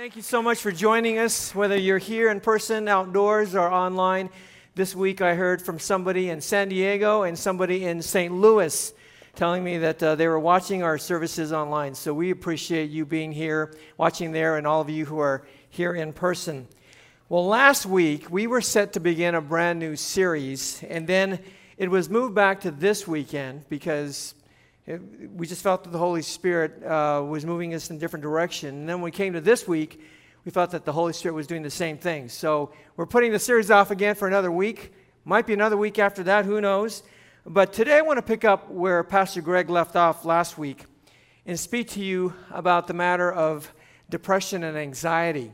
Thank you so much for joining us, whether you're here in person, outdoors, or online. This week I heard from somebody in San Diego and somebody in St. Louis telling me that uh, they were watching our services online. So we appreciate you being here, watching there, and all of you who are here in person. Well, last week we were set to begin a brand new series, and then it was moved back to this weekend because it, we just felt that the Holy Spirit uh, was moving us in a different direction. And then when we came to this week, we thought that the Holy Spirit was doing the same thing. So we're putting the series off again for another week. Might be another week after that, who knows? But today I want to pick up where Pastor Greg left off last week and speak to you about the matter of depression and anxiety.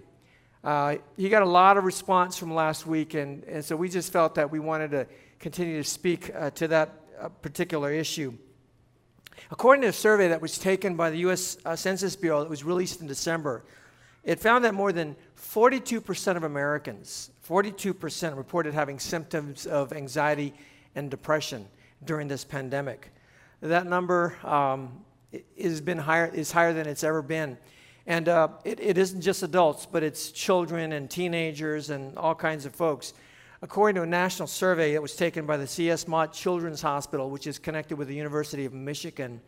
Uh, he got a lot of response from last week, and, and so we just felt that we wanted to continue to speak uh, to that uh, particular issue. According to a survey that was taken by the U.S. Uh, Census Bureau that was released in December, it found that more than 42% of Americans, 42% reported having symptoms of anxiety and depression during this pandemic. That number um, is, been higher, is higher than it's ever been. And uh, it, it isn't just adults, but it's children and teenagers and all kinds of folks. According to a national survey that was taken by the C.S. Mott Children's Hospital, which is connected with the University of Michigan,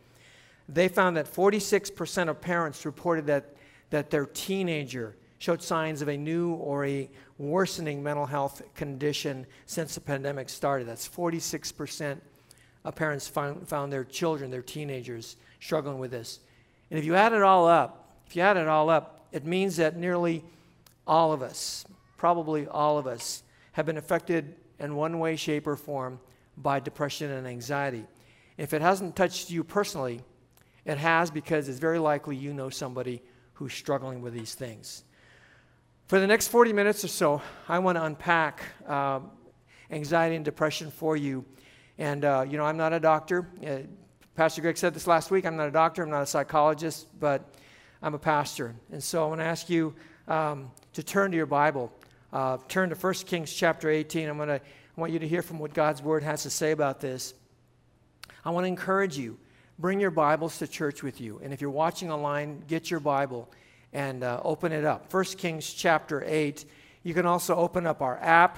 they found that 46% of parents reported that, that their teenager showed signs of a new or a worsening mental health condition since the pandemic started. That's 46% of parents found, found their children, their teenagers, struggling with this. And if you add it all up, if you add it all up, it means that nearly all of us, probably all of us, have been affected in one way, shape, or form by depression and anxiety. If it hasn't touched you personally, it has because it's very likely you know somebody who's struggling with these things. For the next 40 minutes or so, I want to unpack uh, anxiety and depression for you. And, uh, you know, I'm not a doctor. Uh, pastor Greg said this last week. I'm not a doctor, I'm not a psychologist, but I'm a pastor. And so I want to ask you um, to turn to your Bible uh, turn to 1 Kings chapter 18. I'm going to I want you to hear from what God's word has to say about this. I want to encourage you. Bring your Bibles to church with you. And if you're watching online, get your Bible and uh, open it up. 1 Kings chapter 8. You can also open up our app,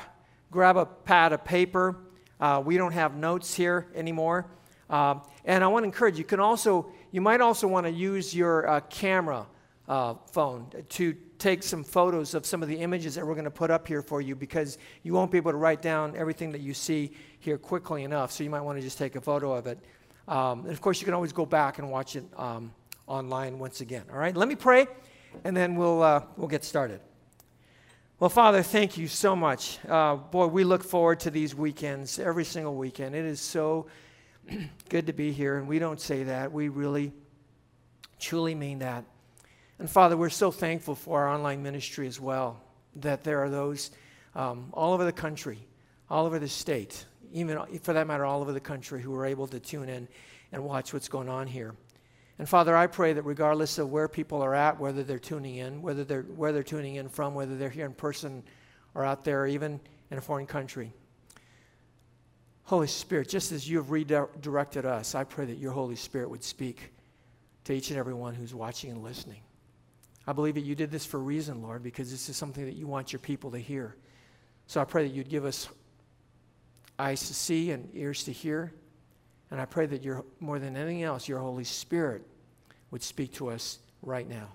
grab a pad of paper. Uh, we don't have notes here anymore. Uh, and I want to encourage you can also, you might also want to use your uh, camera uh, phone to take some photos of some of the images that we're going to put up here for you because you won't be able to write down everything that you see here quickly enough. So you might want to just take a photo of it. Um, and of course, you can always go back and watch it um, online once again. All right, let me pray, and then we'll, uh, we'll get started. Well, Father, thank you so much. Uh, boy, we look forward to these weekends, every single weekend. It is so good to be here, and we don't say that. We really, truly mean that. And Father, we're so thankful for our online ministry as well, that there are those um, all over the country, all over the state, even for that matter, all over the country who are able to tune in and watch what's going on here. And Father, I pray that regardless of where people are at, whether they're tuning in, whether they're, where they're tuning in from, whether they're here in person or out there, even in a foreign country, Holy Spirit, just as you have redirected us, I pray that your Holy Spirit would speak to each and every one who's watching and listening. I believe that you did this for a reason, Lord, because this is something that you want your people to hear. So I pray that you'd give us eyes to see and ears to hear. And I pray that your, more than anything else, your Holy Spirit would speak to us right now.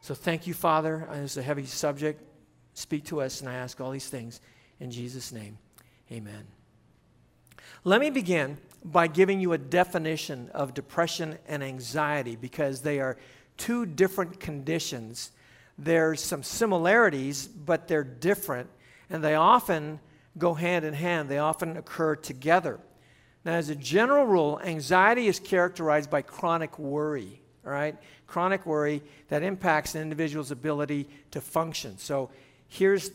So thank you, Father. It's a heavy subject. Speak to us, and I ask all these things in Jesus' name. Amen. Let me begin by giving you a definition of depression and anxiety because they are two different conditions. There's some similarities, but they're different, and they often go hand in hand. They often occur together. Now, as a general rule, anxiety is characterized by chronic worry, all right? Chronic worry that impacts an individual's ability to function. So here's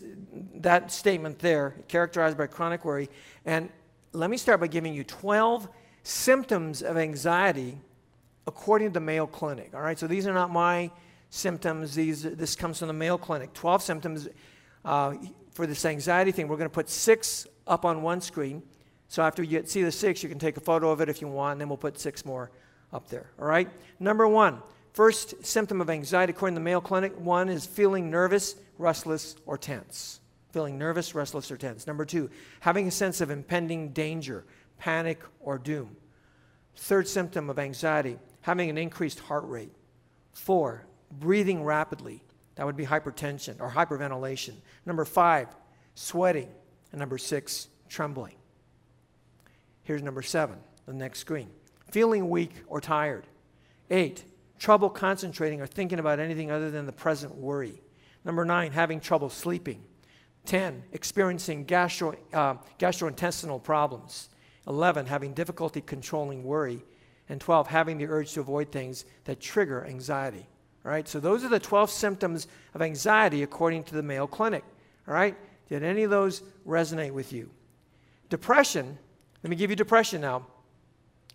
that statement there, characterized by chronic worry. And let me start by giving you 12 symptoms of anxiety according to the Mayo Clinic. All right, so these are not my symptoms. These, this comes from the Mayo Clinic. 12 symptoms uh, for this anxiety thing. We're going to put six up on one screen. So after you see the six, you can take a photo of it if you want, and then we'll put six more up there. All right? Number one, First symptom of anxiety, according to the Mayo Clinic, one is feeling nervous, restless, or tense. Feeling nervous, restless, or tense. Number two, having a sense of impending danger, panic, or doom. Third symptom of anxiety, having an increased heart rate. Four, breathing rapidly. That would be hypertension or hyperventilation. Number five, sweating. And number six, trembling. Here's number seven, the next screen. Feeling weak or tired. Eight, trouble concentrating or thinking about anything other than the present worry. Number nine, having trouble sleeping. 10, experiencing gastro, uh, gastrointestinal problems. 11, having difficulty controlling worry. And 12, having the urge to avoid things that trigger anxiety. All right, so those are the 12 symptoms of anxiety according to the Mayo Clinic. All right, did any of those resonate with you? Depression, let me give you depression now.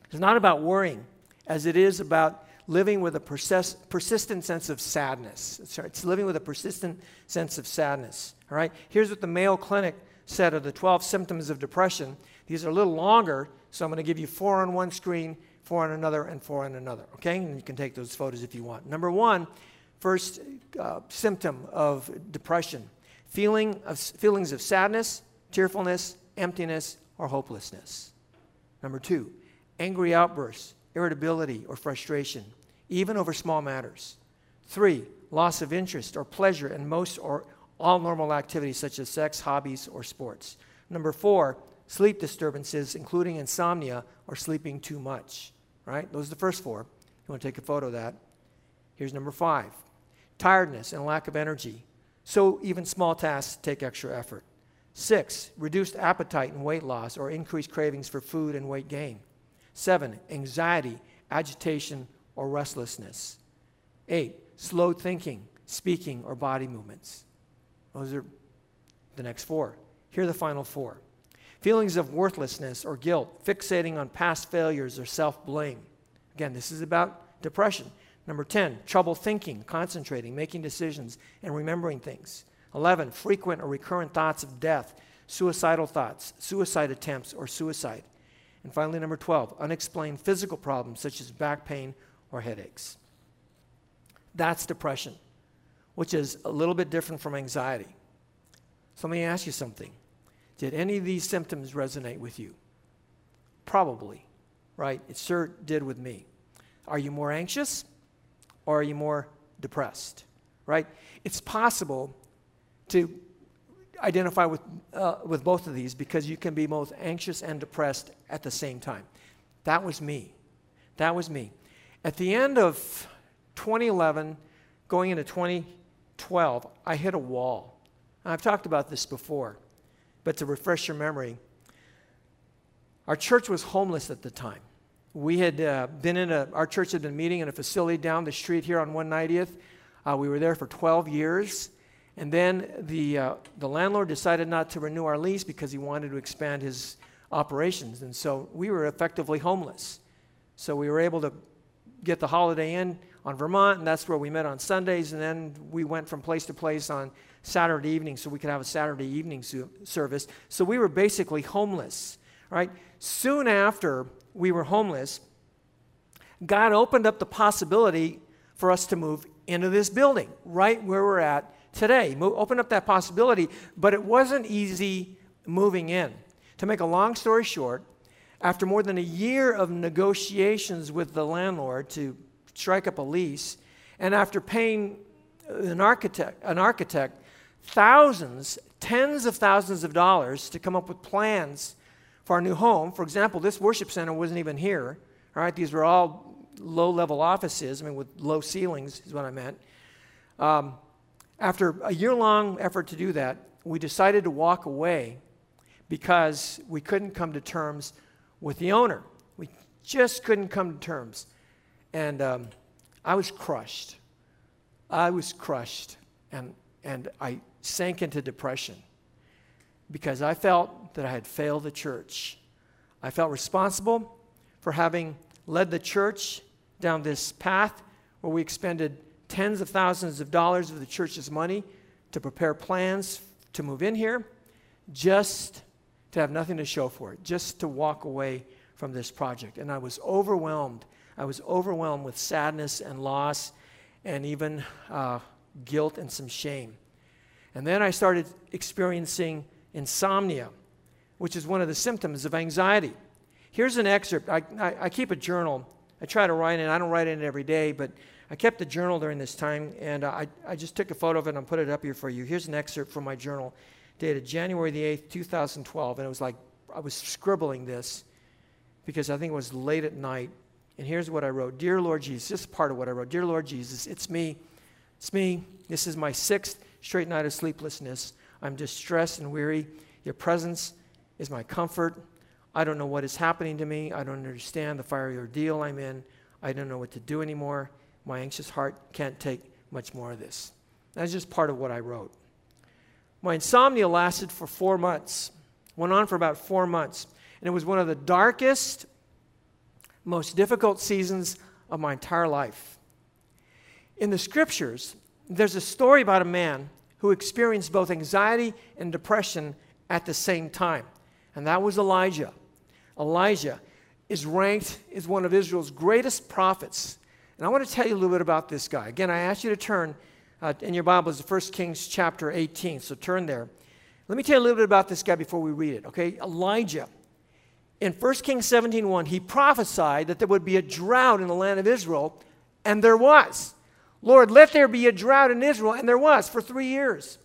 It's not about worrying as it is about living with a persist, persistent sense of sadness. It's, it's living with a persistent sense of sadness. All right, here's what the Mayo Clinic said of the 12 symptoms of depression. These are a little longer, so I'm going to give you four on one screen, four on another, and four on another. Okay, and you can take those photos if you want. Number one, first uh, symptom of depression feeling of, feelings of sadness, tearfulness, emptiness, or hopelessness. Number two, angry outbursts, irritability, or frustration, even over small matters. Three, loss of interest or pleasure in most or all normal activities such as sex, hobbies, or sports. Number four, sleep disturbances, including insomnia or sleeping too much. Right? Those are the first four. You want to take a photo of that. Here's number five tiredness and lack of energy. So even small tasks take extra effort. Six, reduced appetite and weight loss or increased cravings for food and weight gain. Seven, anxiety, agitation, or restlessness. Eight, slow thinking, speaking, or body movements. Those are the next four. Here are the final four feelings of worthlessness or guilt, fixating on past failures or self blame. Again, this is about depression. Number 10, trouble thinking, concentrating, making decisions, and remembering things. 11, frequent or recurrent thoughts of death, suicidal thoughts, suicide attempts, or suicide. And finally, number 12, unexplained physical problems such as back pain or headaches. That's depression, which is a little bit different from anxiety. So let me ask you something. Did any of these symptoms resonate with you? Probably, right? It sure did with me. Are you more anxious or are you more depressed? Right? It's possible to identify with, uh, with both of these because you can be both anxious and depressed at the same time. That was me. That was me. At the end of 2011, going into 2012, I hit a wall. I've talked about this before, but to refresh your memory, our church was homeless at the time. We had uh, been in a, our church had been meeting in a facility down the street here on 190th. Uh, we were there for 12 years. And then the, uh, the landlord decided not to renew our lease because he wanted to expand his operations. And so we were effectively homeless. So we were able to get the Holiday Inn on Vermont, and that's where we met on Sundays. And then we went from place to place on Saturday evening so we could have a Saturday evening service. So we were basically homeless, right? Soon after we were homeless, God opened up the possibility for us to move into this building, right where we're at today. Open up that possibility, but it wasn't easy moving in. To make a long story short, after more than a year of negotiations with the landlord to strike up a lease, and after paying an architect, an architect thousands, tens of thousands of dollars to come up with plans for our new home. For example, this worship center wasn't even here. All right, these were all low level offices, I mean, with low ceilings, is what I meant. Um, after a year long effort to do that, we decided to walk away because we couldn't come to terms with the owner. We just couldn't come to terms. And um, I was crushed. I was crushed. And, and I sank into depression because I felt that I had failed the church. I felt responsible for having led the church down this path where we expended tens of thousands of dollars of the church's money to prepare plans to move in here, just to have nothing to show for it, just to walk away from this project. And I was overwhelmed. I was overwhelmed with sadness and loss and even uh, guilt and some shame. And then I started experiencing insomnia, which is one of the symptoms of anxiety. Here's an excerpt. I, I, I keep a journal. I try to write it. I don't write in it every day, but I kept a journal during this time, and I, I just took a photo of it and put it up here for you. Here's an excerpt from my journal dated January the 8th, 2012. And it was like I was scribbling this because I think it was late at night. And here's what I wrote Dear Lord Jesus, this is part of what I wrote. Dear Lord Jesus, it's me. It's me. This is my sixth straight night of sleeplessness. I'm distressed and weary. Your presence is my comfort. I don't know what is happening to me. I don't understand the fiery ordeal I'm in. I don't know what to do anymore. My anxious heart can't take much more of this. That's just part of what I wrote. My insomnia lasted for four months, went on for about four months. And it was one of the darkest, most difficult seasons of my entire life. In the scriptures, there's a story about a man who experienced both anxiety and depression at the same time, and that was Elijah. Elijah is ranked as one of Israel's greatest prophets. And I want to tell you a little bit about this guy. Again, I ask you to turn uh, in your Bibles to 1 Kings chapter 18. So turn there. Let me tell you a little bit about this guy before we read it, okay? Elijah. In 1 Kings 17:1, he prophesied that there would be a drought in the land of Israel, and there was. Lord, let there be a drought in Israel, and there was for three years.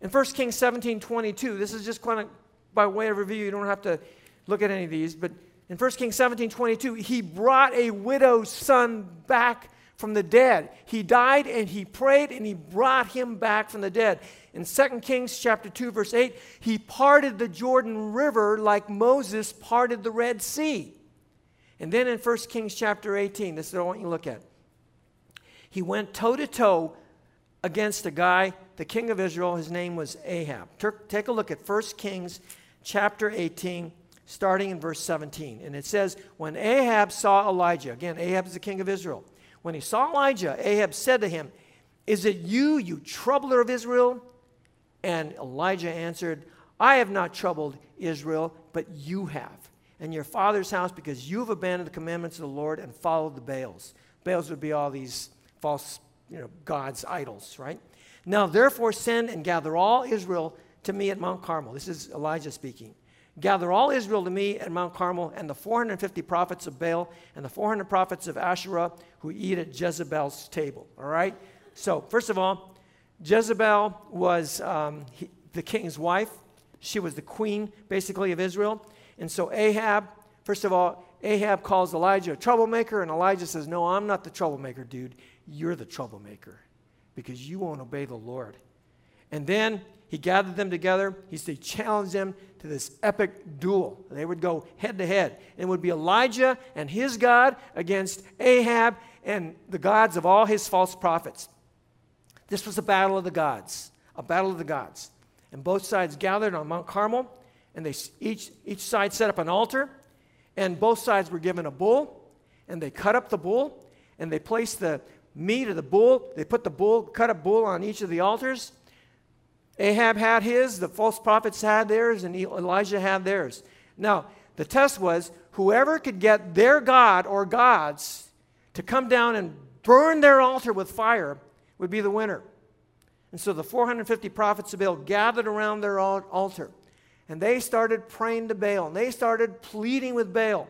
In 1 Kings 17:22, this is just kind of by way of review, you don't have to look at any of these, but in 1 Kings 17 22, he brought a widow's son back from the dead. He died and he prayed and he brought him back from the dead. In 2 Kings chapter 2 verse 8, he parted the Jordan River like Moses parted the Red Sea. And then in 1 Kings chapter 18, this is what I want you to look at. He went toe to toe against a guy, the king of Israel. His name was Ahab. Take a look at 1 Kings chapter 18 starting in verse 17. And it says, When Ahab saw Elijah, again, Ahab is the king of Israel. When he saw Elijah, Ahab said to him, Is it you, you troubler of Israel? And Elijah answered, I have not troubled Israel, but you have, and your father's house, because you have abandoned the commandments of the Lord and followed the Baals. Baals would be all these false you know, gods, idols, right? Now, therefore, send and gather all Israel to me at Mount Carmel. This is Elijah speaking. Gather all Israel to me at Mount Carmel, and the 450 prophets of Baal and the 400 prophets of Asherah who eat at Jezebel's table. All right? So, first of all, Jezebel was um, he, the king's wife. She was the queen, basically, of Israel. And so, Ahab, first of all, Ahab calls Elijah a troublemaker, and Elijah says, No, I'm not the troublemaker, dude. You're the troublemaker because you won't obey the Lord. And then he gathered them together. He, said, challenged them to this epic duel. They would go head to head. It would be Elijah and his God against Ahab and the gods of all his false prophets. This was a battle of the gods, a battle of the gods. And both sides gathered on Mount Carmel, and they each, each side set up an altar, and both sides were given a bull, and they cut up the bull, and they placed the meat of the bull, they put the bull, cut a bull on each of the altars, Ahab had his, the false prophets had theirs, and Elijah had theirs. Now, the test was whoever could get their God or gods to come down and burn their altar with fire would be the winner. And so the 450 prophets of Baal gathered around their altar and they started praying to Baal and they started pleading with Baal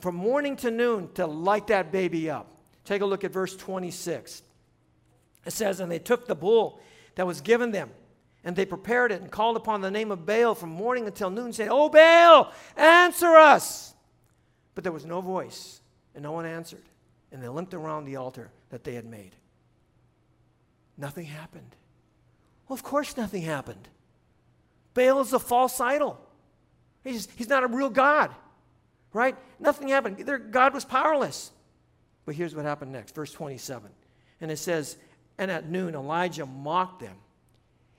from morning to noon to light that baby up. Take a look at verse 26. It says, And they took the bull that was given them and they prepared it and called upon the name of Baal from morning until noon, saying, Oh, Baal, answer us. But there was no voice, and no one answered. And they limped around the altar that they had made. Nothing happened. Well, of course, nothing happened. Baal is a false idol. He's, he's not a real God, right? Nothing happened. Their God was powerless. But here's what happened next, verse 27. And it says, And at noon, Elijah mocked them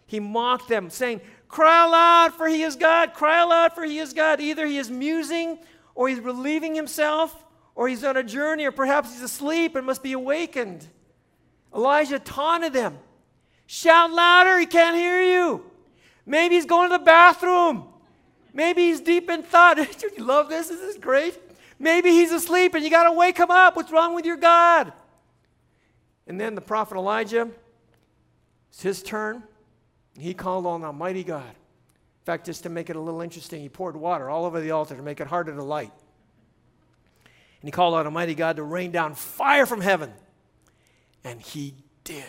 he mocked them, saying, Cry aloud, for he is God. Cry aloud, for he is God. Either he is musing, or he's relieving himself, or he's on a journey, or perhaps he's asleep and must be awakened. Elijah taunted them. Shout louder, he can't hear you. Maybe he's going to the bathroom. Maybe he's deep in thought. you love this? This is great. Maybe he's asleep and you got to wake him up. What's wrong with your God? And then the prophet Elijah, it's his turn. He called on Almighty God. In fact, just to make it a little interesting, he poured water all over the altar to make it harder to light. And he called on Almighty God to rain down fire from heaven. And he did.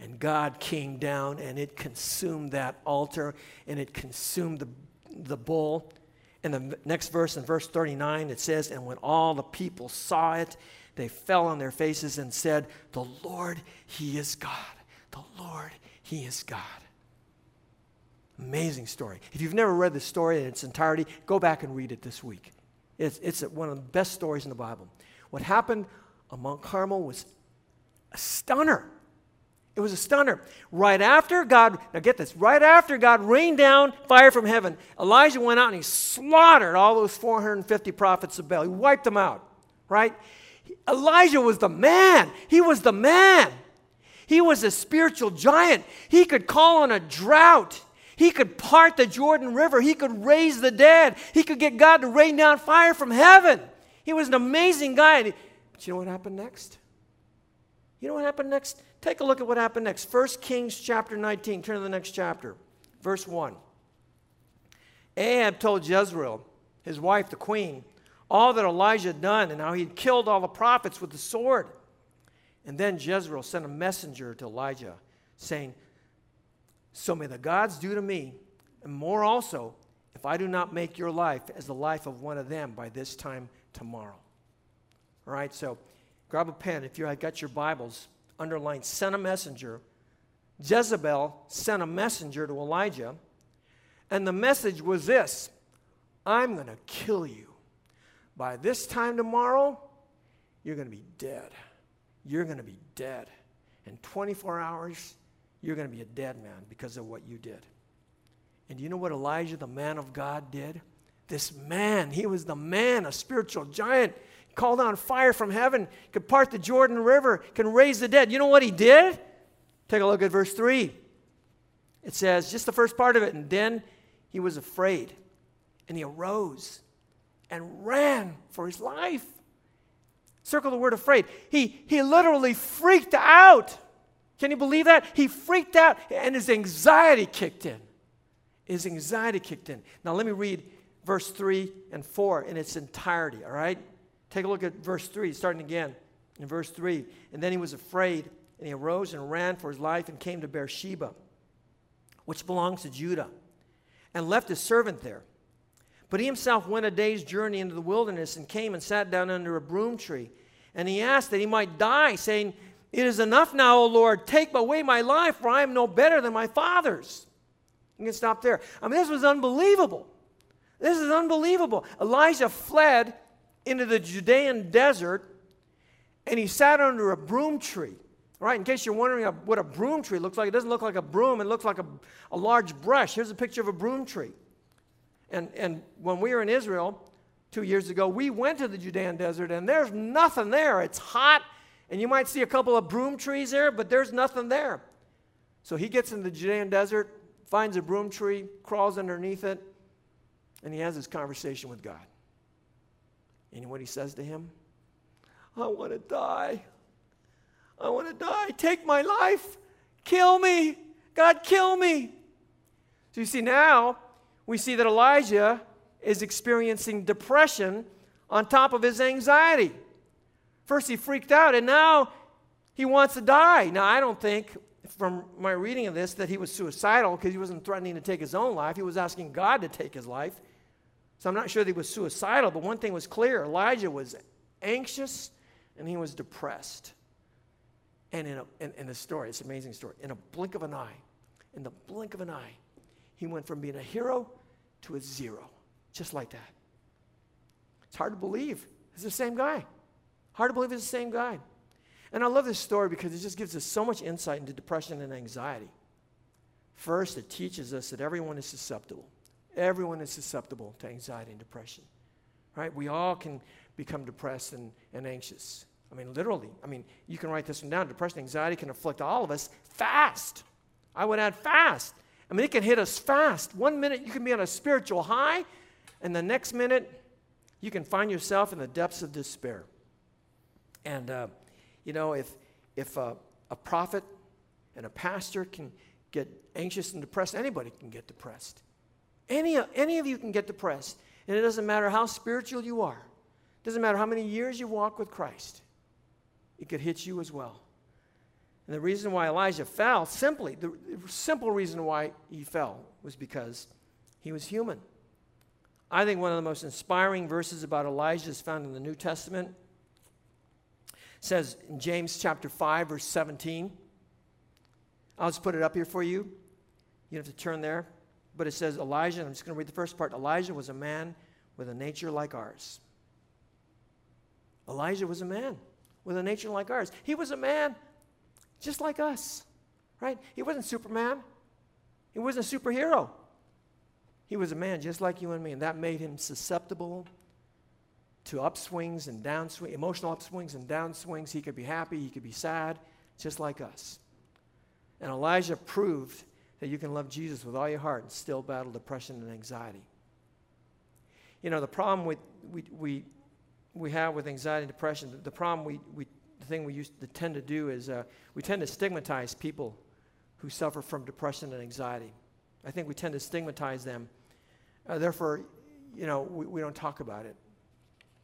And God came down and it consumed that altar and it consumed the, the bull. In the next verse, in verse 39, it says, And when all the people saw it, they fell on their faces and said, The Lord, He is God. The Lord, He is God. Amazing story. If you've never read the story in its entirety, go back and read it this week. It's, it's one of the best stories in the Bible. What happened on Mount Carmel was a stunner. It was a stunner. Right after God, now get this, right after God rained down fire from heaven, Elijah went out and he slaughtered all those 450 prophets of Baal. He wiped them out, right? Elijah was the man. He was the man. He was a spiritual giant. He could call on a drought. He could part the Jordan River. He could raise the dead. He could get God to rain down fire from heaven. He was an amazing guy. But you know what happened next? You know what happened next? Take a look at what happened next. 1 Kings chapter 19. Turn to the next chapter. Verse 1. Ahab told Jezebel, his wife, the queen, all that Elijah had done and how he had killed all the prophets with the sword. And then Jezebel sent a messenger to Elijah saying, so may the gods do to me, and more also, if I do not make your life as the life of one of them by this time tomorrow. All right, so grab a pen. If you have got your Bibles, underline sent a messenger. Jezebel sent a messenger to Elijah, and the message was this I'm going to kill you. By this time tomorrow, you're going to be dead. You're going to be dead. In 24 hours, you're going to be a dead man because of what you did. And you know what Elijah, the man of God, did? This man, he was the man, a spiritual giant, called on fire from heaven, could part the Jordan River, can raise the dead. You know what he did? Take a look at verse 3. It says, just the first part of it, and then he was afraid, and he arose and ran for his life. Circle the word afraid. He, he literally freaked out. Can you believe that? He freaked out and his anxiety kicked in. His anxiety kicked in. Now, let me read verse 3 and 4 in its entirety, all right? Take a look at verse 3, starting again in verse 3. And then he was afraid, and he arose and ran for his life and came to Beersheba, which belongs to Judah, and left his servant there. But he himself went a day's journey into the wilderness and came and sat down under a broom tree. And he asked that he might die, saying, it is enough now, O Lord. Take away my life, for I am no better than my father's. You can stop there. I mean, this was unbelievable. This is unbelievable. Elijah fled into the Judean desert and he sat under a broom tree. Right? In case you're wondering what a broom tree looks like, it doesn't look like a broom, it looks like a, a large brush. Here's a picture of a broom tree. And, and when we were in Israel two years ago, we went to the Judean desert and there's nothing there. It's hot, and you might see a couple of broom trees there, but there's nothing there. So he gets in the Judean desert, finds a broom tree, crawls underneath it, and he has this conversation with God. And what he says to him? I want to die. I want to die. Take my life. Kill me. God, kill me. So you see, now we see that Elijah is experiencing depression on top of his anxiety. First, he freaked out, and now he wants to die. Now, I don't think, from my reading of this, that he was suicidal because he wasn't threatening to take his own life. He was asking God to take his life. So I'm not sure that he was suicidal, but one thing was clear Elijah was anxious and he was depressed. And in, a, in, in the story, it's an amazing story, in a blink of an eye, in the blink of an eye, he went from being a hero to a zero, just like that. It's hard to believe. It's the same guy. Hard to believe it's the same guy. And I love this story because it just gives us so much insight into depression and anxiety. First, it teaches us that everyone is susceptible. Everyone is susceptible to anxiety and depression. Right? We all can become depressed and, and anxious. I mean, literally. I mean, you can write this one down. Depression anxiety can afflict all of us fast. I would add fast. I mean, it can hit us fast. One minute you can be on a spiritual high, and the next minute You can find yourself in the depths of despair. And, uh, you know, if, if a, a prophet and a pastor can get anxious and depressed, anybody can get depressed. Any, any of you can get depressed. And it doesn't matter how spiritual you are, it doesn't matter how many years you walk with Christ, it could hit you as well. And the reason why Elijah fell, simply, the simple reason why he fell was because he was human. I think one of the most inspiring verses about Elijah is found in the New Testament. It says in James chapter 5, verse 17. I'll just put it up here for you. You have to turn there. But it says Elijah, I'm just going to read the first part. Elijah was a man with a nature like ours. Elijah was a man with a nature like ours. He was a man just like us, right? He wasn't Superman, he wasn't a superhero. He was a man just like you and me, and that made him susceptible to upswings and downswings, emotional upswings and downswings. He could be happy, he could be sad, just like us. And Elijah proved that you can love Jesus with all your heart and still battle depression and anxiety. You know, the problem with, we, we, we have with anxiety and depression, the, the problem we, we, the thing we used to tend to do is uh, we tend to stigmatize people who suffer from depression and anxiety. I think we tend to stigmatize them. Uh, therefore, you know, we, we don't talk about it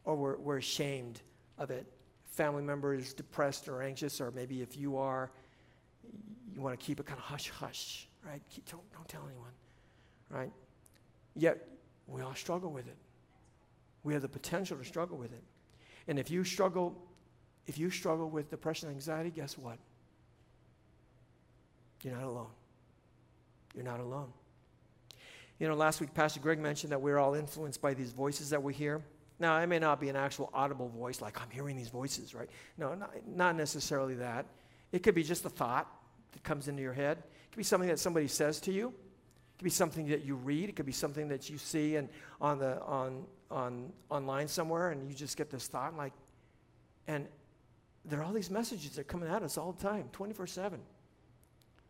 or we're, we're ashamed of it. Family member is depressed or anxious, or maybe if you are, you want to keep it kind of hush hush, right? Don't, don't tell anyone, right? Yet, we all struggle with it. We have the potential to struggle with it. And if you struggle, if you struggle with depression and anxiety, guess what? You're not alone. You're not alone. You know, last week Pastor Greg mentioned that we're all influenced by these voices that we hear. Now, it may not be an actual audible voice, like I'm hearing these voices, right? No, not, not necessarily that. It could be just a thought that comes into your head. It could be something that somebody says to you. It could be something that you read. It could be something that you see and on the on on online somewhere, and you just get this thought like, and there are all these messages that are coming at us all the time, 24 7.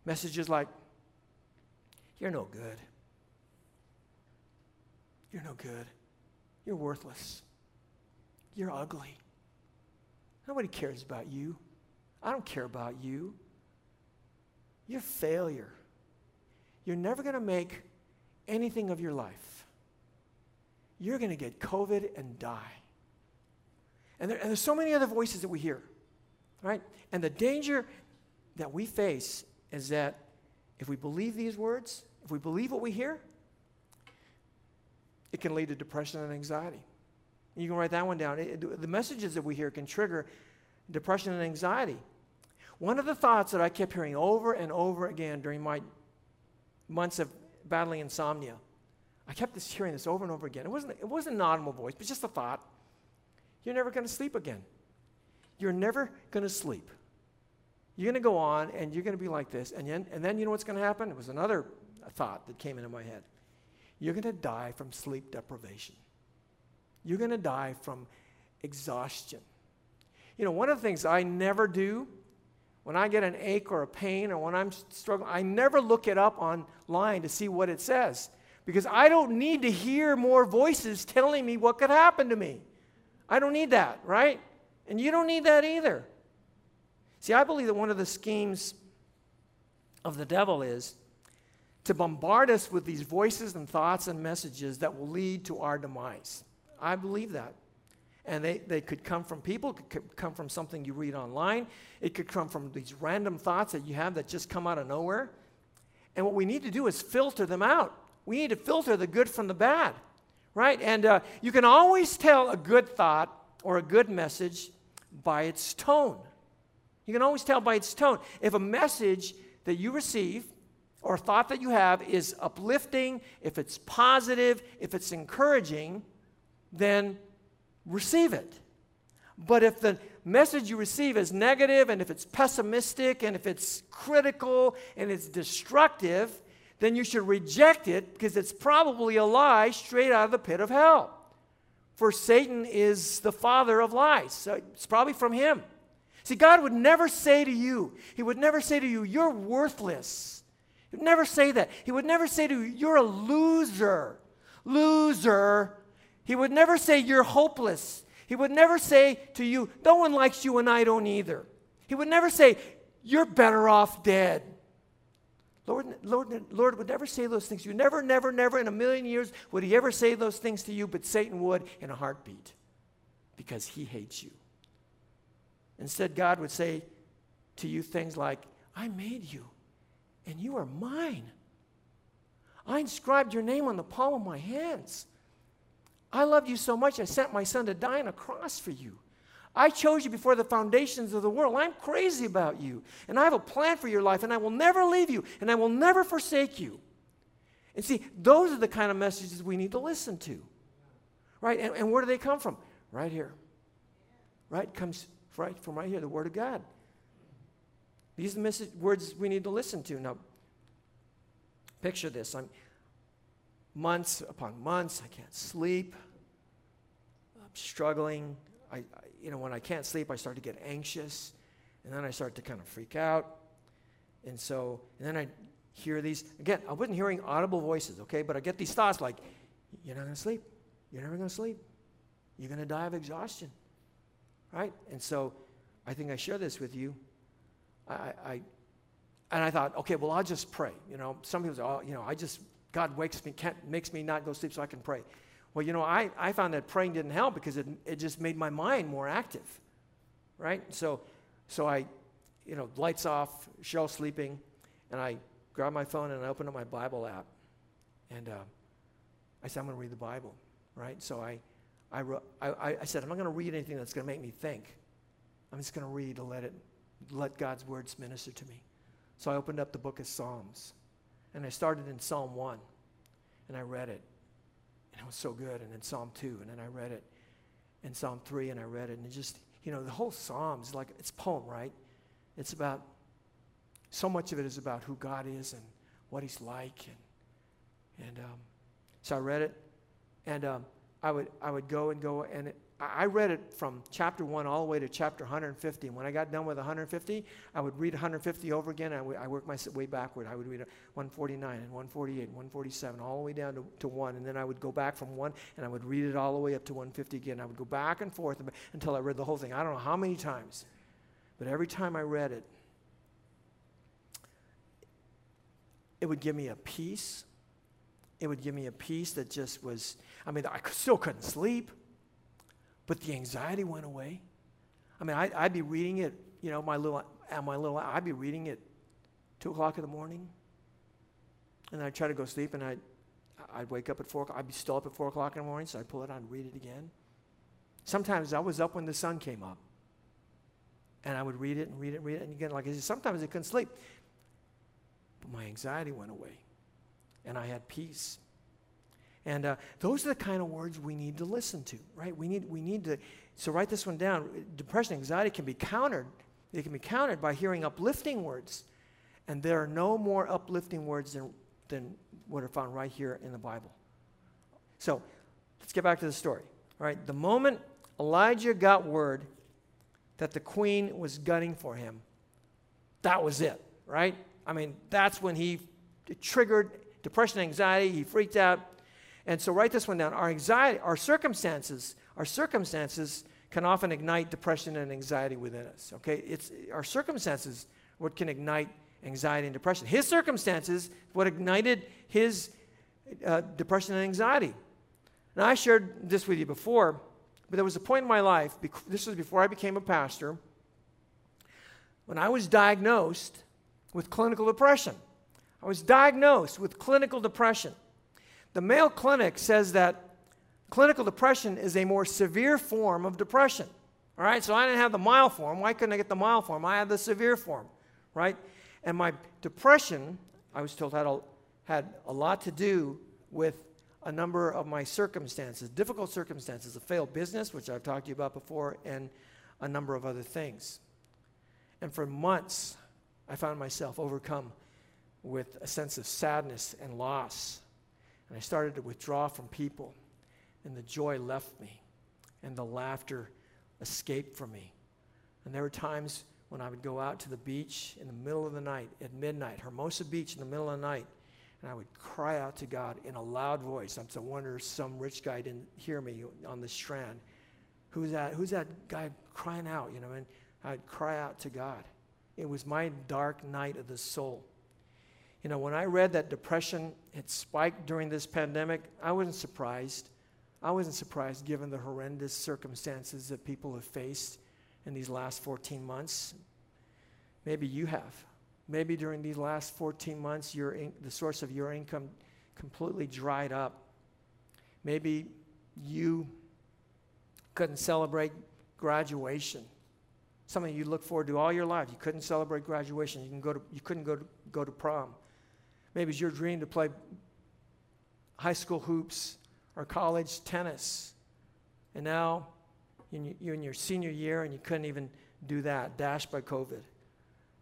Messages like, you're no good. You're no good. You're worthless. You're ugly. Nobody cares about you. I don't care about you. You're failure. You're never going to make anything of your life. You're going to get COVID and die. And, there, and there's so many other voices that we hear, right? And the danger that we face is that if we believe these words, if we believe what we hear, it can lead to depression and anxiety. You can write that one down. It, the messages that we hear can trigger depression and anxiety. One of the thoughts that I kept hearing over and over again during my months of battling insomnia, I kept this, hearing this over and over again. It wasn't, it wasn't an audible voice, but just a thought. You're never going to sleep again. You're never going to sleep. You're going to go on and you're going to be like this. And then, and then you know what's going to happen? It was another thought that came into my head. You're going to die from sleep deprivation. You're going to die from exhaustion. You know, one of the things I never do when I get an ache or a pain or when I'm struggling, I never look it up online to see what it says because I don't need to hear more voices telling me what could happen to me. I don't need that, right? And you don't need that either. See, I believe that one of the schemes of the devil is to bombard us with these voices and thoughts and messages that will lead to our demise. I believe that. And they, they could come from people, could come from something you read online, it could come from these random thoughts that you have that just come out of nowhere. And what we need to do is filter them out. We need to filter the good from the bad, right? And uh, you can always tell a good thought or a good message by its tone. You can always tell by its tone. If a message that you receive or thought that you have is uplifting, if it's positive, if it's encouraging, then receive it. But if the message you receive is negative, and if it's pessimistic, and if it's critical, and it's destructive, then you should reject it because it's probably a lie straight out of the pit of hell. For Satan is the father of lies. So it's probably from him. See, God would never say to you, He would never say to you, You're worthless. He would never say that. He would never say to you, You're a loser. Loser. He would never say, You're hopeless. He would never say to you, No one likes you and I don't either. He would never say, You're better off dead. Lord, Lord, Lord would never say those things you. Never, never, never in a million years would he ever say those things to you, but Satan would in a heartbeat because he hates you. Instead, God would say to you things like, I made you, and you are mine. I inscribed your name on the palm of my hands. I loved you so much, I sent my son to die on a cross for you. I chose you before the foundations of the world. I'm crazy about you. And I have a plan for your life, and I will never leave you, and I will never forsake you. And see, those are the kind of messages we need to listen to. Right? And, and where do they come from? Right here. Right? Comes right from right here, the Word of God. These are the message, words we need to listen to. Now, picture this. I'm months upon months, I can't sleep. I'm struggling. I, I, you know, when I can't sleep, I start to get anxious, and then I start to kind of freak out. And so, and then I hear these, again, I wasn't hearing audible voices, okay, but I get these thoughts like, you're not going to sleep. You're never going to sleep. You're going to die of exhaustion, right? And so I think I share this with you. I, I, and I thought, okay, well, I'll just pray. You know, some people say, oh, you know, I just, God wakes me, makes me not go sleep so I can pray. Well, you know, I, I found that praying didn't help because it, it just made my mind more active, right? So, so I, you know, lights off, shell sleeping, and I grab my phone and I open up my Bible app. And uh, I said, I'm going to read the Bible, right? So I, I, I, I said, I'm not going to read anything that's going to make me think. I'm just going to read to let it, let God's words minister to me. So I opened up the book of Psalms, and I started in Psalm 1, and I read it. And it was so good. And then Psalm 2, and then I read it. And Psalm 3, and I read it. And it just, you know, the whole Psalm is like, it's poem, right? It's about, so much of it is about who God is and what He's like. And, and um, so I read it. And um, I, would, I would go and go, and it, I read it from chapter 1 all the way to chapter 150. And when I got done with 150, I would read 150 over again. I, would, I worked my way backward. I would read 149 and 148 and 147 all the way down to, to 1. And then I would go back from 1 and I would read it all the way up to 150 again. I would go back and forth until I read the whole thing. I don't know how many times. But every time I read it, it would give me a peace. It would give me a peace that just was, I mean, I still couldn't sleep but the anxiety went away. I mean, I, would be reading it, you know, my little, my little, I'd be reading it two o'clock in the morning, and I'd try to go sleep, and I'd, I'd wake up at four. I'd be still up at four o'clock in the morning, so I'd pull it on and read it again. Sometimes I was up when the sun came up, and I would read it and read it and read it, and again, like I said, sometimes I couldn't sleep, but my anxiety went away, and I had peace. And uh, those are the kind of words we need to listen to, right? We need, we need to, so write this one down. Depression, anxiety can be countered. They can be countered by hearing uplifting words. And there are no more uplifting words than, than what are found right here in the Bible. So let's get back to the story. All right, the moment Elijah got word that the queen was gunning for him, that was it, right? I mean, that's when he triggered depression, anxiety. He freaked out. And so write this one down. Our anxiety, our circumstances, our circumstances can often ignite depression and anxiety within us. Okay? It's our circumstances what can ignite anxiety and depression. His circumstances what ignited his uh, depression and anxiety. Now I shared this with you before, but there was a point in my life, this was before I became a pastor, when I was diagnosed with clinical depression. I was diagnosed with clinical depression. The Mayo Clinic says that clinical depression is a more severe form of depression. All right, so I didn't have the mild form. Why couldn't I get the mild form? I had the severe form, right? And my depression, I was told, had a, had a lot to do with a number of my circumstances, difficult circumstances, a failed business, which I've talked to you about before, and a number of other things. And for months, I found myself overcome with a sense of sadness and loss and I started to withdraw from people, and the joy left me, and the laughter escaped from me. And there were times when I would go out to the beach in the middle of the night, at midnight, Hermosa Beach in the middle of the night, and I would cry out to God in a loud voice. I'm to wonder some rich guy didn't hear me on the strand. Who's that? Who's that guy crying out? You know, and I'd cry out to God. It was my dark night of the soul. You know, when I read that depression had spiked during this pandemic, I wasn't surprised. I wasn't surprised given the horrendous circumstances that people have faced in these last 14 months. Maybe you have. Maybe during these last 14 months, your in- the source of your income completely dried up. Maybe you couldn't celebrate graduation. Something you look forward to all your life. You couldn't celebrate graduation. You, can go to, you couldn't go to, go to prom. Maybe it's your dream to play high school hoops or college tennis. And now you're in your senior year and you couldn't even do that, dashed by COVID.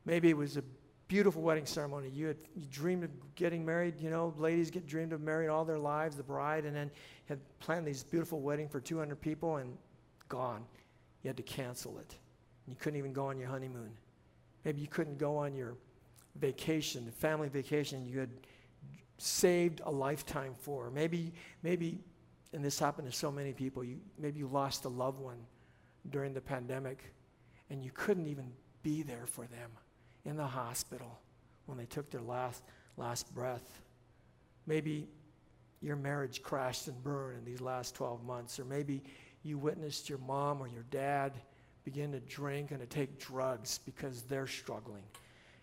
Maybe it was a beautiful wedding ceremony. You had you dreamed of getting married. You know, ladies get dreamed of marrying all their lives, the bride, and then had planned this beautiful wedding for 200 people and gone. You had to cancel it. You couldn't even go on your honeymoon. Maybe you couldn't go on your vacation, family vacation you had saved a lifetime for. Maybe, maybe, and this happened to so many people. You maybe you lost a loved one during the pandemic, and you couldn't even be there for them in the hospital when they took their last, last breath. Maybe your marriage crashed and burned in these last 12 months, or maybe you witnessed your mom or your dad begin to drink and to take drugs because they're struggling.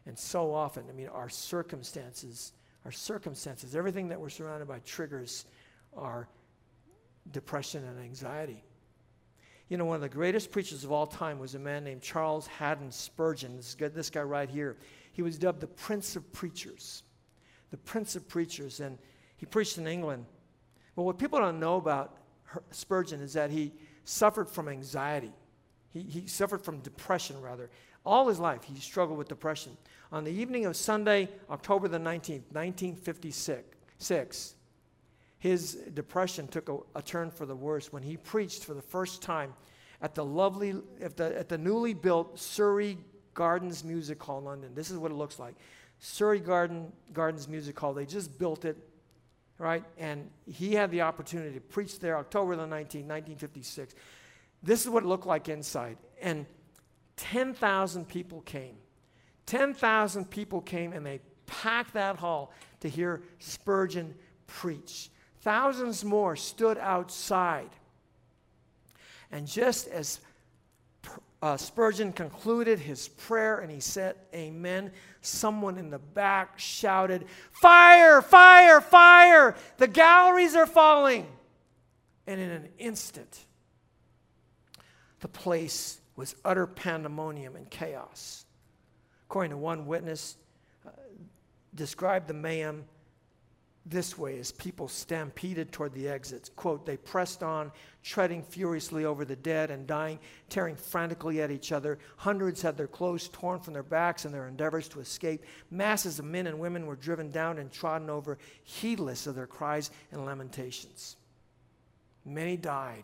And so often, I mean, our circumstances, our circumstances, everything that we're surrounded by triggers our depression and anxiety. You know, one of the greatest preachers of all time was a man named Charles Haddon Spurgeon. This, guy, this guy right here. He was dubbed the Prince of Preachers. The Prince of Preachers. And he preached in England. But what people don't know about Spurgeon is that he suffered from anxiety. He, he suffered from depression, rather. All his life, he struggled with depression. On the evening of Sunday, October the 19th, 1956, his depression took a, a, turn for the worse when he preached for the first time at the lovely, at the, at the newly built Surrey Gardens Music Hall in London. This is what it looks like. Surrey Garden, Gardens Music Hall, they just built it, right? And he had the opportunity to preach there October the 19th, 1956. This is what it looked like inside. And 10,000 people came. 10,000 people came and they packed that hall to hear Spurgeon preach. Thousands more stood outside. And just as uh, Spurgeon concluded his prayer and he said, Amen, someone in the back shouted, Fire, fire, fire! The galleries are falling. And in an instant, the place was utter pandemonium and chaos. According to one witness, uh, described the mayhem this way as people stampeded toward the exits. Quote, they pressed on, treading furiously over the dead and dying, tearing frantically at each other. Hundreds had their clothes torn from their backs in their endeavors to escape. Masses of men and women were driven down and trodden over, heedless of their cries and lamentations. Many died,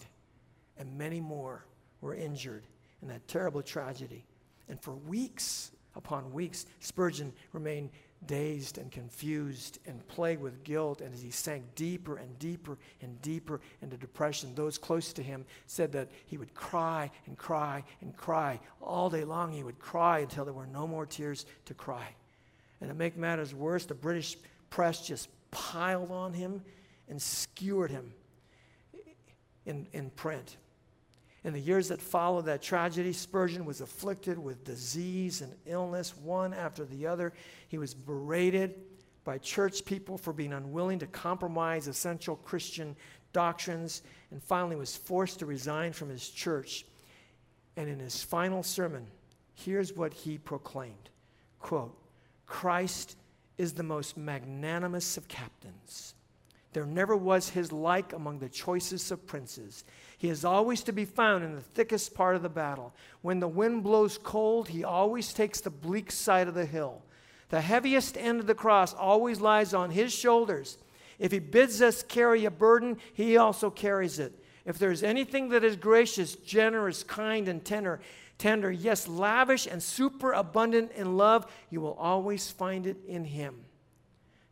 and many more were injured in that terrible tragedy. And for weeks upon weeks, Spurgeon remained dazed and confused and plagued with guilt. And as he sank deeper and deeper and deeper into depression, those close to him said that he would cry and cry and cry. All day long, he would cry until there were no more tears to cry. And to make matters worse, the British press just piled on him and skewered him in, in print. In the years that followed that tragedy, Spurgeon was afflicted with disease and illness, one after the other. He was berated by church people for being unwilling to compromise essential Christian doctrines, and finally was forced to resign from his church. And in his final sermon, here's what he proclaimed quote, Christ is the most magnanimous of captains. There never was his like among the choicest of princes. He is always to be found in the thickest part of the battle. When the wind blows cold, he always takes the bleak side of the hill. The heaviest end of the cross always lies on his shoulders. If he bids us carry a burden, he also carries it. If there's anything that is gracious, generous, kind, and tender, tender, yes, lavish and superabundant in love, you will always find it in him.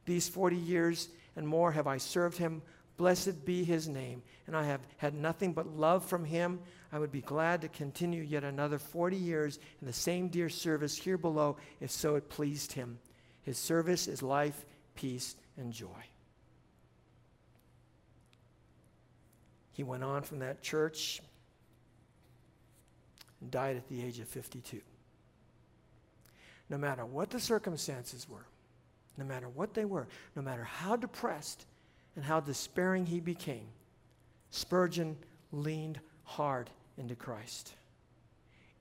These 40 years and more have I served him. Blessed be his name. And I have had nothing but love from him. I would be glad to continue yet another 40 years in the same dear service here below, if so it pleased him. His service is life, peace, and joy. He went on from that church and died at the age of 52. No matter what the circumstances were, no matter what they were, no matter how depressed and how despairing he became, Spurgeon leaned hard into Christ.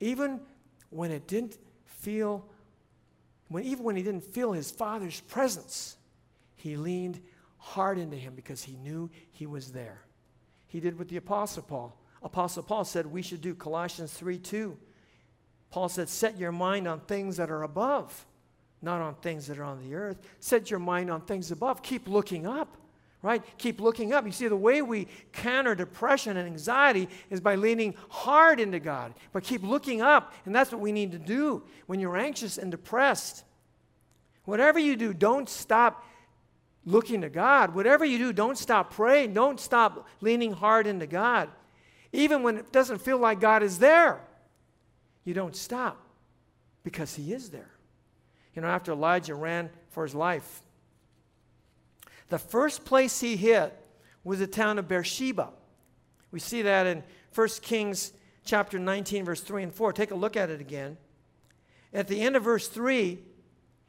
Even when it didn't feel, when, even when he didn't feel his father's presence, he leaned hard into him because he knew he was there. He did what the Apostle Paul. Apostle Paul said we should do Colossians 3 2. Paul said, Set your mind on things that are above, not on things that are on the earth. Set your mind on things above. Keep looking up, right? Keep looking up. You see, the way we counter depression and anxiety is by leaning hard into God, but keep looking up. And that's what we need to do when you're anxious and depressed. Whatever you do, don't stop looking to God. Whatever you do, don't stop praying. Don't stop leaning hard into God. Even when it doesn't feel like God is there, you don't stop because He is there. You know, after Elijah ran for his life, the first place he hit was the town of Beersheba. We see that in 1 Kings chapter 19, verse 3 and 4. Take a look at it again. At the end of verse 3,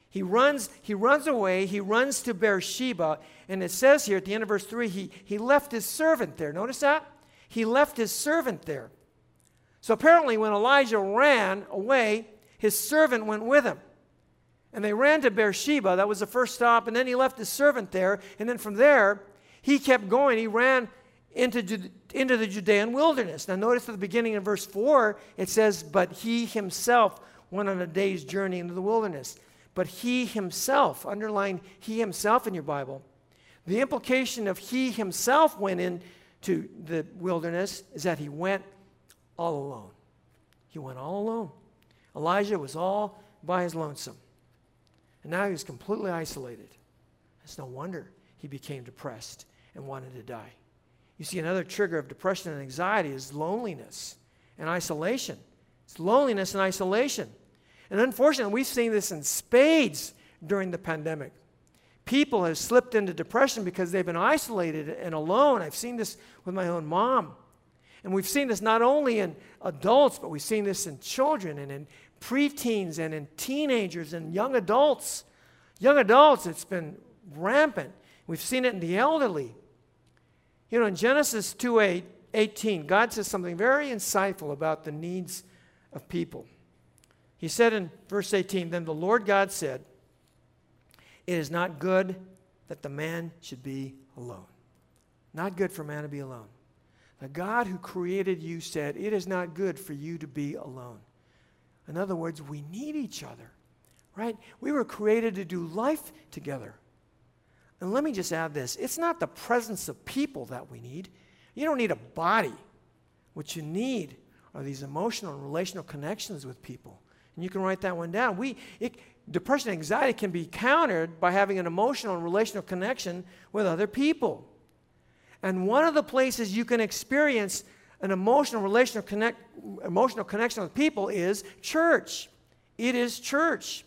he runs, he runs away, he runs to Beersheba, and it says here at the end of verse 3, he, he left his servant there. Notice that? He left his servant there. So apparently, when Elijah ran away, his servant went with him. And they ran to Beersheba. That was the first stop. And then he left his servant there. And then from there, he kept going. He ran into, into the Judean wilderness. Now, notice at the beginning of verse 4, it says, But he himself went on a day's journey into the wilderness. But he himself, underline he himself in your Bible. The implication of he himself went into the wilderness is that he went all alone. He went all alone. Elijah was all by his lonesome. And now he was completely isolated. It's no wonder he became depressed and wanted to die. You see, another trigger of depression and anxiety is loneliness and isolation. It's loneliness and isolation. And unfortunately, we've seen this in spades during the pandemic. People have slipped into depression because they've been isolated and alone. I've seen this with my own mom. And we've seen this not only in adults, but we've seen this in children and in preteens and in teenagers and young adults. Young adults, it's been rampant. We've seen it in the elderly. You know, in Genesis 2 8, 18, God says something very insightful about the needs of people. He said in verse 18, Then the Lord God said, It is not good that the man should be alone. Not good for man to be alone. The God who created you said, It is not good for you to be alone. In other words, we need each other, right? We were created to do life together. And let me just add this it's not the presence of people that we need. You don't need a body. What you need are these emotional and relational connections with people. And you can write that one down. We, it, depression and anxiety can be countered by having an emotional and relational connection with other people. And one of the places you can experience an emotional relational connect, emotional connection with people is church. It is church.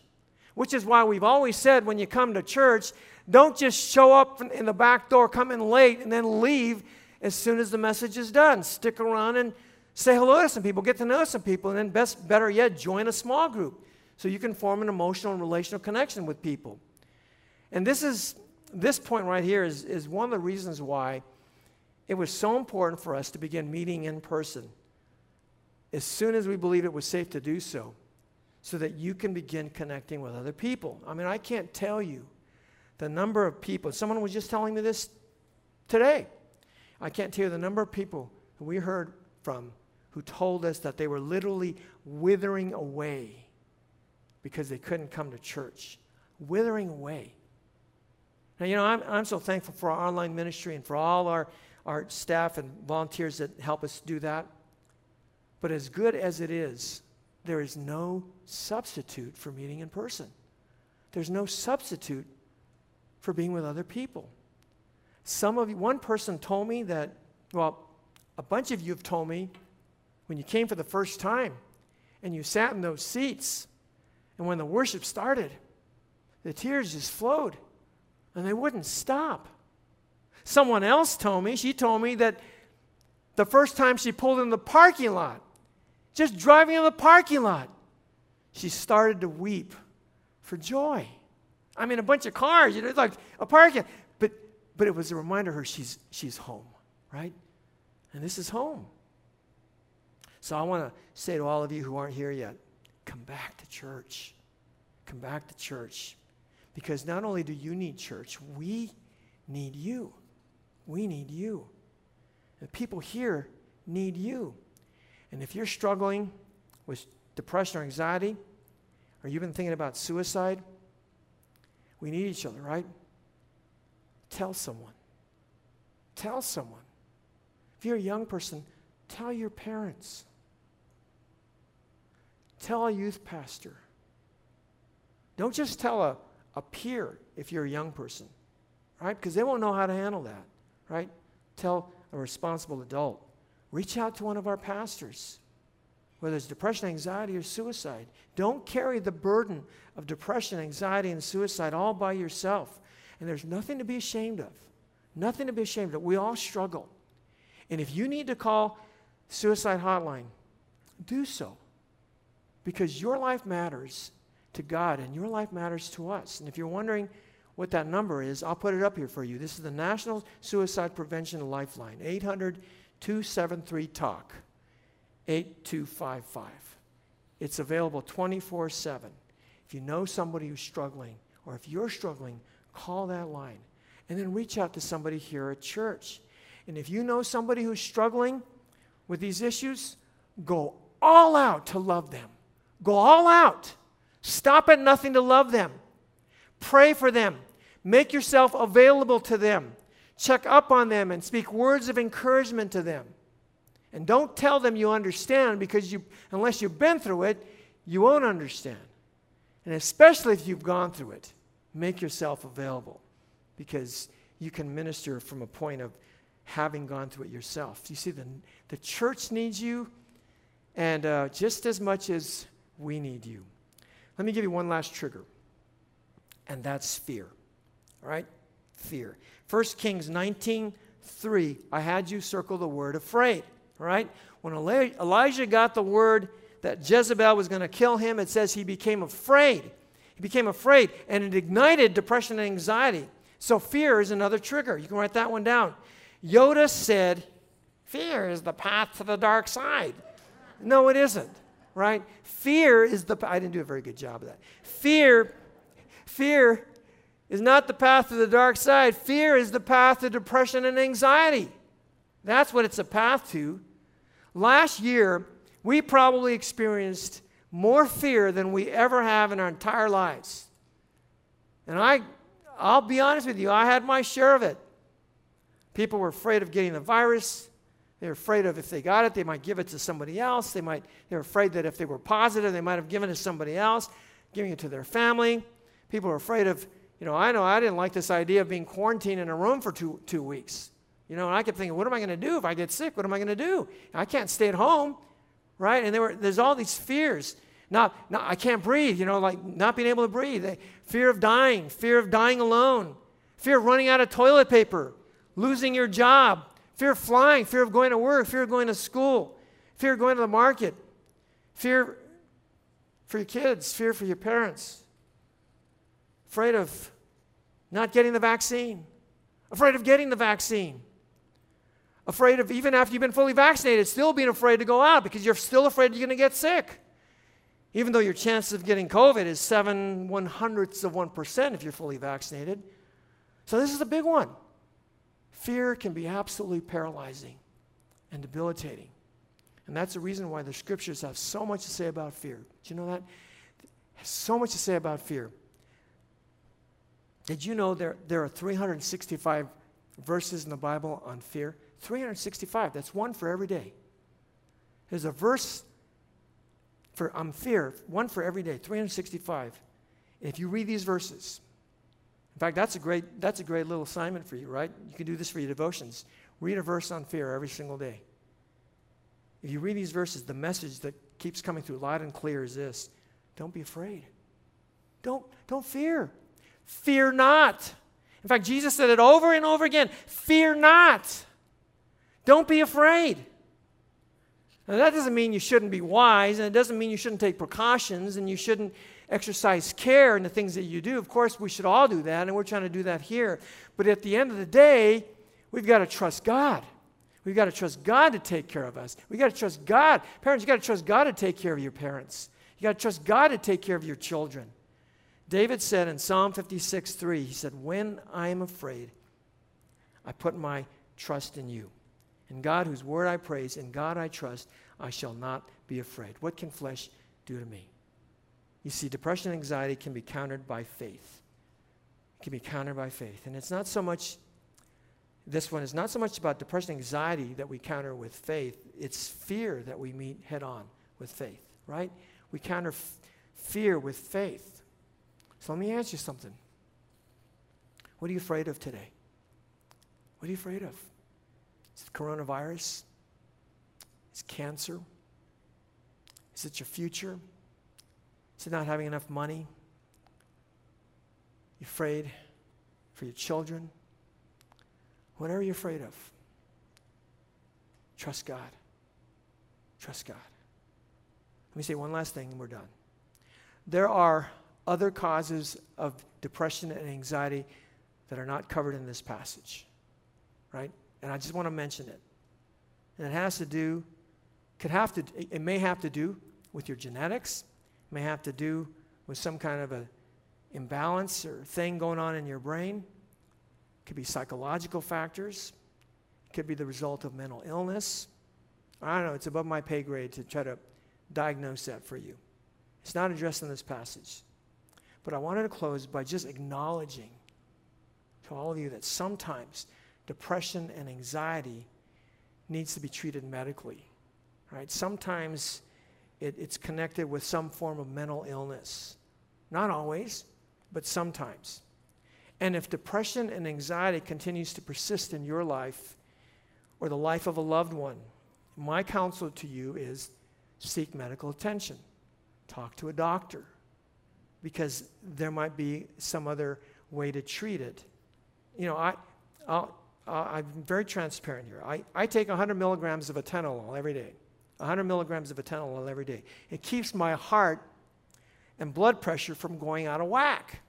Which is why we've always said when you come to church, don't just show up in the back door, come in late, and then leave as soon as the message is done. Stick around and say hello to some people, get to know some people, and then best, better yet, join a small group so you can form an emotional and relational connection with people. And this is this point right here is, is one of the reasons why it was so important for us to begin meeting in person as soon as we believed it was safe to do so, so that you can begin connecting with other people. I mean, I can't tell you the number of people. Someone was just telling me this today. I can't tell you the number of people who we heard from who told us that they were literally withering away because they couldn't come to church. Withering away. Now, you know, I'm, I'm so thankful for our online ministry and for all our our staff and volunteers that help us do that. But as good as it is, there is no substitute for meeting in person. There's no substitute for being with other people. Some of you, one person told me that, well, a bunch of you have told me when you came for the first time and you sat in those seats, and when the worship started, the tears just flowed and they wouldn't stop. Someone else told me, she told me that the first time she pulled in the parking lot, just driving in the parking lot, she started to weep for joy. I mean, a bunch of cars, you know, it's like a parking. But, but it was a reminder to her she's, she's home, right? And this is home. So I want to say to all of you who aren't here yet come back to church. Come back to church. Because not only do you need church, we need you. We need you. The people here need you. And if you're struggling with depression or anxiety, or you've been thinking about suicide, we need each other, right? Tell someone. Tell someone. If you're a young person, tell your parents. Tell a youth pastor. Don't just tell a, a peer if you're a young person, right? Because they won't know how to handle that, right? Tell a responsible adult. Reach out to one of our pastors, whether it's depression, anxiety, or suicide. Don't carry the burden of depression, anxiety, and suicide all by yourself. And there's nothing to be ashamed of. Nothing to be ashamed of. We all struggle. And if you need to call suicide hotline, do so. Because your life matters to God and your life matters to us. And if you're wondering what that number is, I'll put it up here for you. This is the National Suicide Prevention Lifeline 800 273 TALK 8255. It's available 24 7. If you know somebody who's struggling, or if you're struggling, call that line. And then reach out to somebody here at church. And if you know somebody who's struggling with these issues, go all out to love them. Go all out. Stop at nothing to love them. Pray for them. Make yourself available to them. Check up on them and speak words of encouragement to them. And don't tell them you understand because you, unless you've been through it, you won't understand. And especially if you've gone through it, make yourself available because you can minister from a point of having gone through it yourself. You see, the, the church needs you, and uh, just as much as we need you. Let me give you one last trigger, and that's fear. All right? Fear. 1 Kings 19 3, I had you circle the word afraid. All right? When Elijah got the word that Jezebel was going to kill him, it says he became afraid. He became afraid, and it ignited depression and anxiety. So, fear is another trigger. You can write that one down. Yoda said, Fear is the path to the dark side. No, it isn't, right? Fear is the, I didn't do a very good job of that. Fear, fear is not the path to the dark side. Fear is the path to depression and anxiety. That's what it's a path to. Last year, we probably experienced more fear than we ever have in our entire lives. And I, I'll be honest with you, I had my share of it. People were afraid of getting the virus. They were afraid of if they got it, they might give it to somebody else. They might, they were afraid that if they were positive, they might have given it to somebody else, giving it to their family. People are afraid of, you know, I know I didn't like this idea of being quarantined in a room for two, two weeks. You know, and I kept thinking, what am I going to do if I get sick? What am I going to do? I can't stay at home, right? And there were, there's all these fears. Not, not, I can't breathe, you know, like not being able to breathe. Fear of dying, fear of dying alone, fear of running out of toilet paper, losing your job, fear of flying, fear of going to work, fear of going to school, fear of going to the market, fear for your kids, fear for your parents, afraid of not getting the vaccine, afraid of getting the vaccine, afraid of even after you've been fully vaccinated, still being afraid to go out because you're still afraid you're going to get sick. Even though your chances of getting COVID is seven one hundredths of 1% if you're fully vaccinated. So this is a big one. Fear can be absolutely paralyzing and debilitating. And that's the reason why the scriptures have so much to say about fear. Do you know that? So much to say about fear. Did you know there, there are 365 verses in the Bible on fear? 365. That's one for every day. There's a verse for um, fear, one for every day, 365. If you read these verses In fact, that's a great, that's a great little assignment for you, right? You can do this for your devotions. Read a verse on fear every single day. If you read these verses, the message that keeps coming through loud and clear is this don't be afraid. Don't, don't fear. Fear not. In fact, Jesus said it over and over again fear not. Don't be afraid. Now, that doesn't mean you shouldn't be wise, and it doesn't mean you shouldn't take precautions and you shouldn't exercise care in the things that you do. Of course, we should all do that, and we're trying to do that here. But at the end of the day, we've got to trust God. We've got to trust God to take care of us. We've got to trust God. Parents, you've got to trust God to take care of your parents. You've got to trust God to take care of your children. David said in Psalm 56 3, he said, When I am afraid, I put my trust in you. In God, whose word I praise, in God I trust, I shall not be afraid. What can flesh do to me? You see, depression and anxiety can be countered by faith. It can be countered by faith. And it's not so much, this one is not so much about depression and anxiety that we counter with faith, it's fear that we meet head on with faith, right? We counter f- fear with faith. So let me ask you something. What are you afraid of today? What are you afraid of? Is it coronavirus? Is it cancer? Is it your future? Is it not having enough money? You afraid for your children? Whatever you're afraid of, trust God. Trust God. Let me say one last thing and we're done. There are other causes of depression and anxiety that are not covered in this passage, right? and I just want to mention it. And it has to do, could have to, it may have to do with your genetics, may have to do with some kind of a imbalance or thing going on in your brain. It could be psychological factors. It could be the result of mental illness. I don't know, it's above my pay grade to try to diagnose that for you. It's not addressed in this passage. But I wanted to close by just acknowledging to all of you that sometimes depression and anxiety needs to be treated medically. Right? Sometimes it, it's connected with some form of mental illness. Not always, but sometimes. And if depression and anxiety continues to persist in your life or the life of a loved one, my counsel to you is seek medical attention. Talk to a doctor because there might be some other way to treat it. You know, I, uh, I'm very transparent here. I, I take 100 milligrams of atenolol every day. 100 milligrams of atenolol every day. It keeps my heart and blood pressure from going out of whack.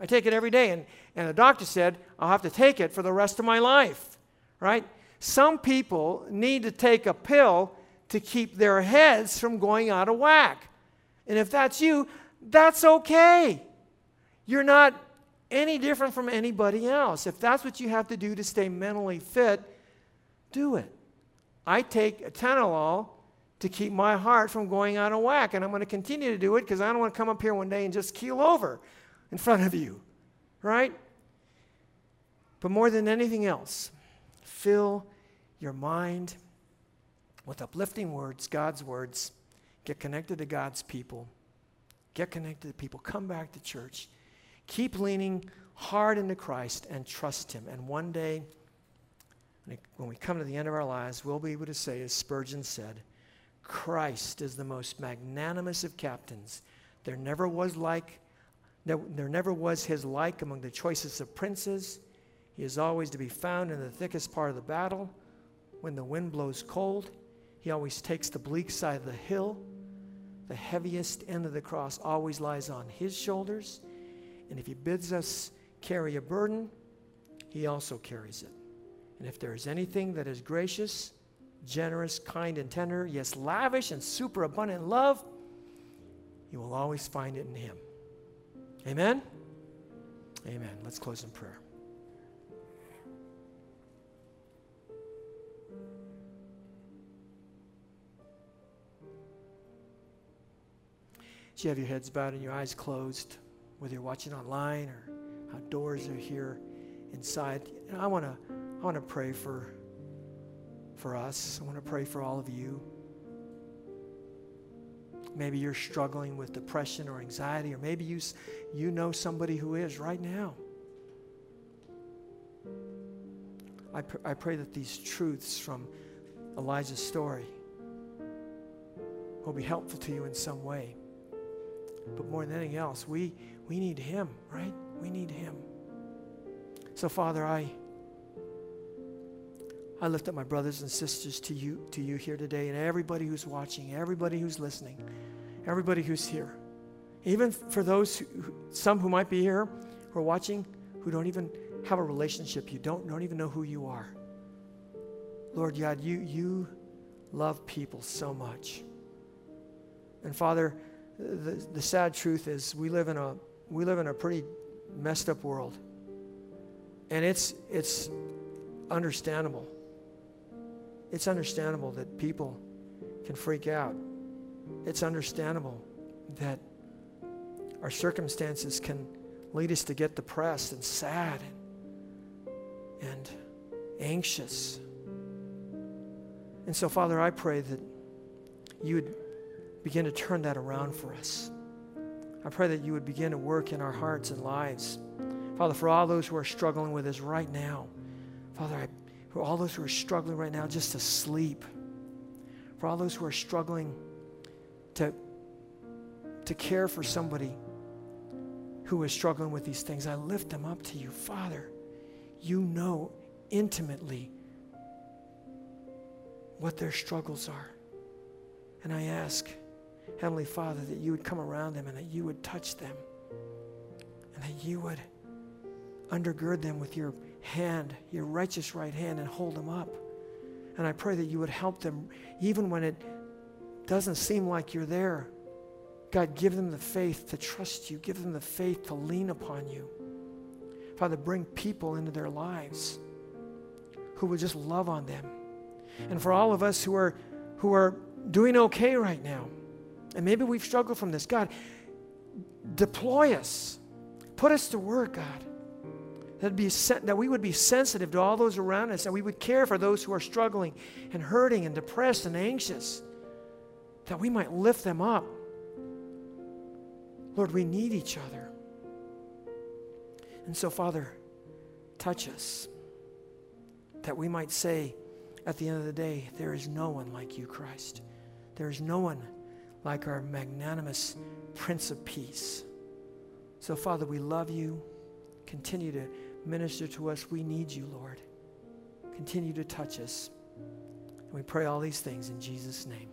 I take it every day, and, and the doctor said I'll have to take it for the rest of my life, right? Some people need to take a pill to keep their heads from going out of whack. And if that's you, that's okay. You're not any different from anybody else. If that's what you have to do to stay mentally fit, do it. I take atenolol to keep my heart from going out of whack, and I'm going to continue to do it because I don't want to come up here one day and just keel over in front of you, right? But more than anything else, fill your mind with uplifting words, God's words. Get connected to God's people. Get connected to people. Come back to church. Keep leaning hard into Christ and trust Him. And one day, when we come to the end of our lives, we'll be able to say, as Spurgeon said, Christ is the most magnanimous of captains. There never was like, there, there never was his like among the choicest of princes. He is always to be found in the thickest part of the battle. When the wind blows cold, he always takes the bleak side of the hill. The heaviest end of the cross always lies on his shoulders. And if he bids us carry a burden, he also carries it. And if there is anything that is gracious, generous, kind, and tender, yes, lavish and superabundant love, you will always find it in him. Amen? Amen. Let's close in prayer. You have your heads bowed and your eyes closed whether you're watching online or outdoors or here inside. I want to I want to pray for for us. I want to pray for all of you. Maybe you're struggling with depression or anxiety, or maybe you, you know somebody who is right now. I, pr- I pray that these truths from Elijah's story will be helpful to you in some way. But more than anything else, we, we need Him, right? We need Him. So, Father, I, I lift up my brothers and sisters to you, to you here today, and everybody who's watching, everybody who's listening, everybody who's here. Even for those, who, some who might be here, who are watching, who don't even have a relationship, you don't, don't even know who you are. Lord God, you, you love people so much. And Father, the, the sad truth is we live in a we live in a pretty messed up world. And it's it's understandable. It's understandable that people can freak out. It's understandable that our circumstances can lead us to get depressed and sad and, and anxious. And so, Father, I pray that you would begin to turn that around for us. I pray that you would begin to work in our hearts and lives. Father, for all those who are struggling with this right now, Father, I, for all those who are struggling right now just to sleep, for all those who are struggling to, to care for somebody who is struggling with these things, I lift them up to you. Father, you know intimately what their struggles are. And I ask, Heavenly Father, that you would come around them and that you would touch them and that you would undergird them with your hand, your righteous right hand, and hold them up. And I pray that you would help them even when it doesn't seem like you're there. God, give them the faith to trust you, give them the faith to lean upon you. Father, bring people into their lives who will just love on them. And for all of us who are, who are doing okay right now, and maybe we've struggled from this. God, deploy us. Put us to work, God. That'd be that we would be sensitive to all those around us, and we would care for those who are struggling and hurting and depressed and anxious, that we might lift them up. Lord, we need each other. And so, Father, touch us that we might say at the end of the day, there is no one like you, Christ. There is no one like our magnanimous Prince of Peace. So, Father, we love you. Continue to minister to us. We need you, Lord. Continue to touch us. And we pray all these things in Jesus' name.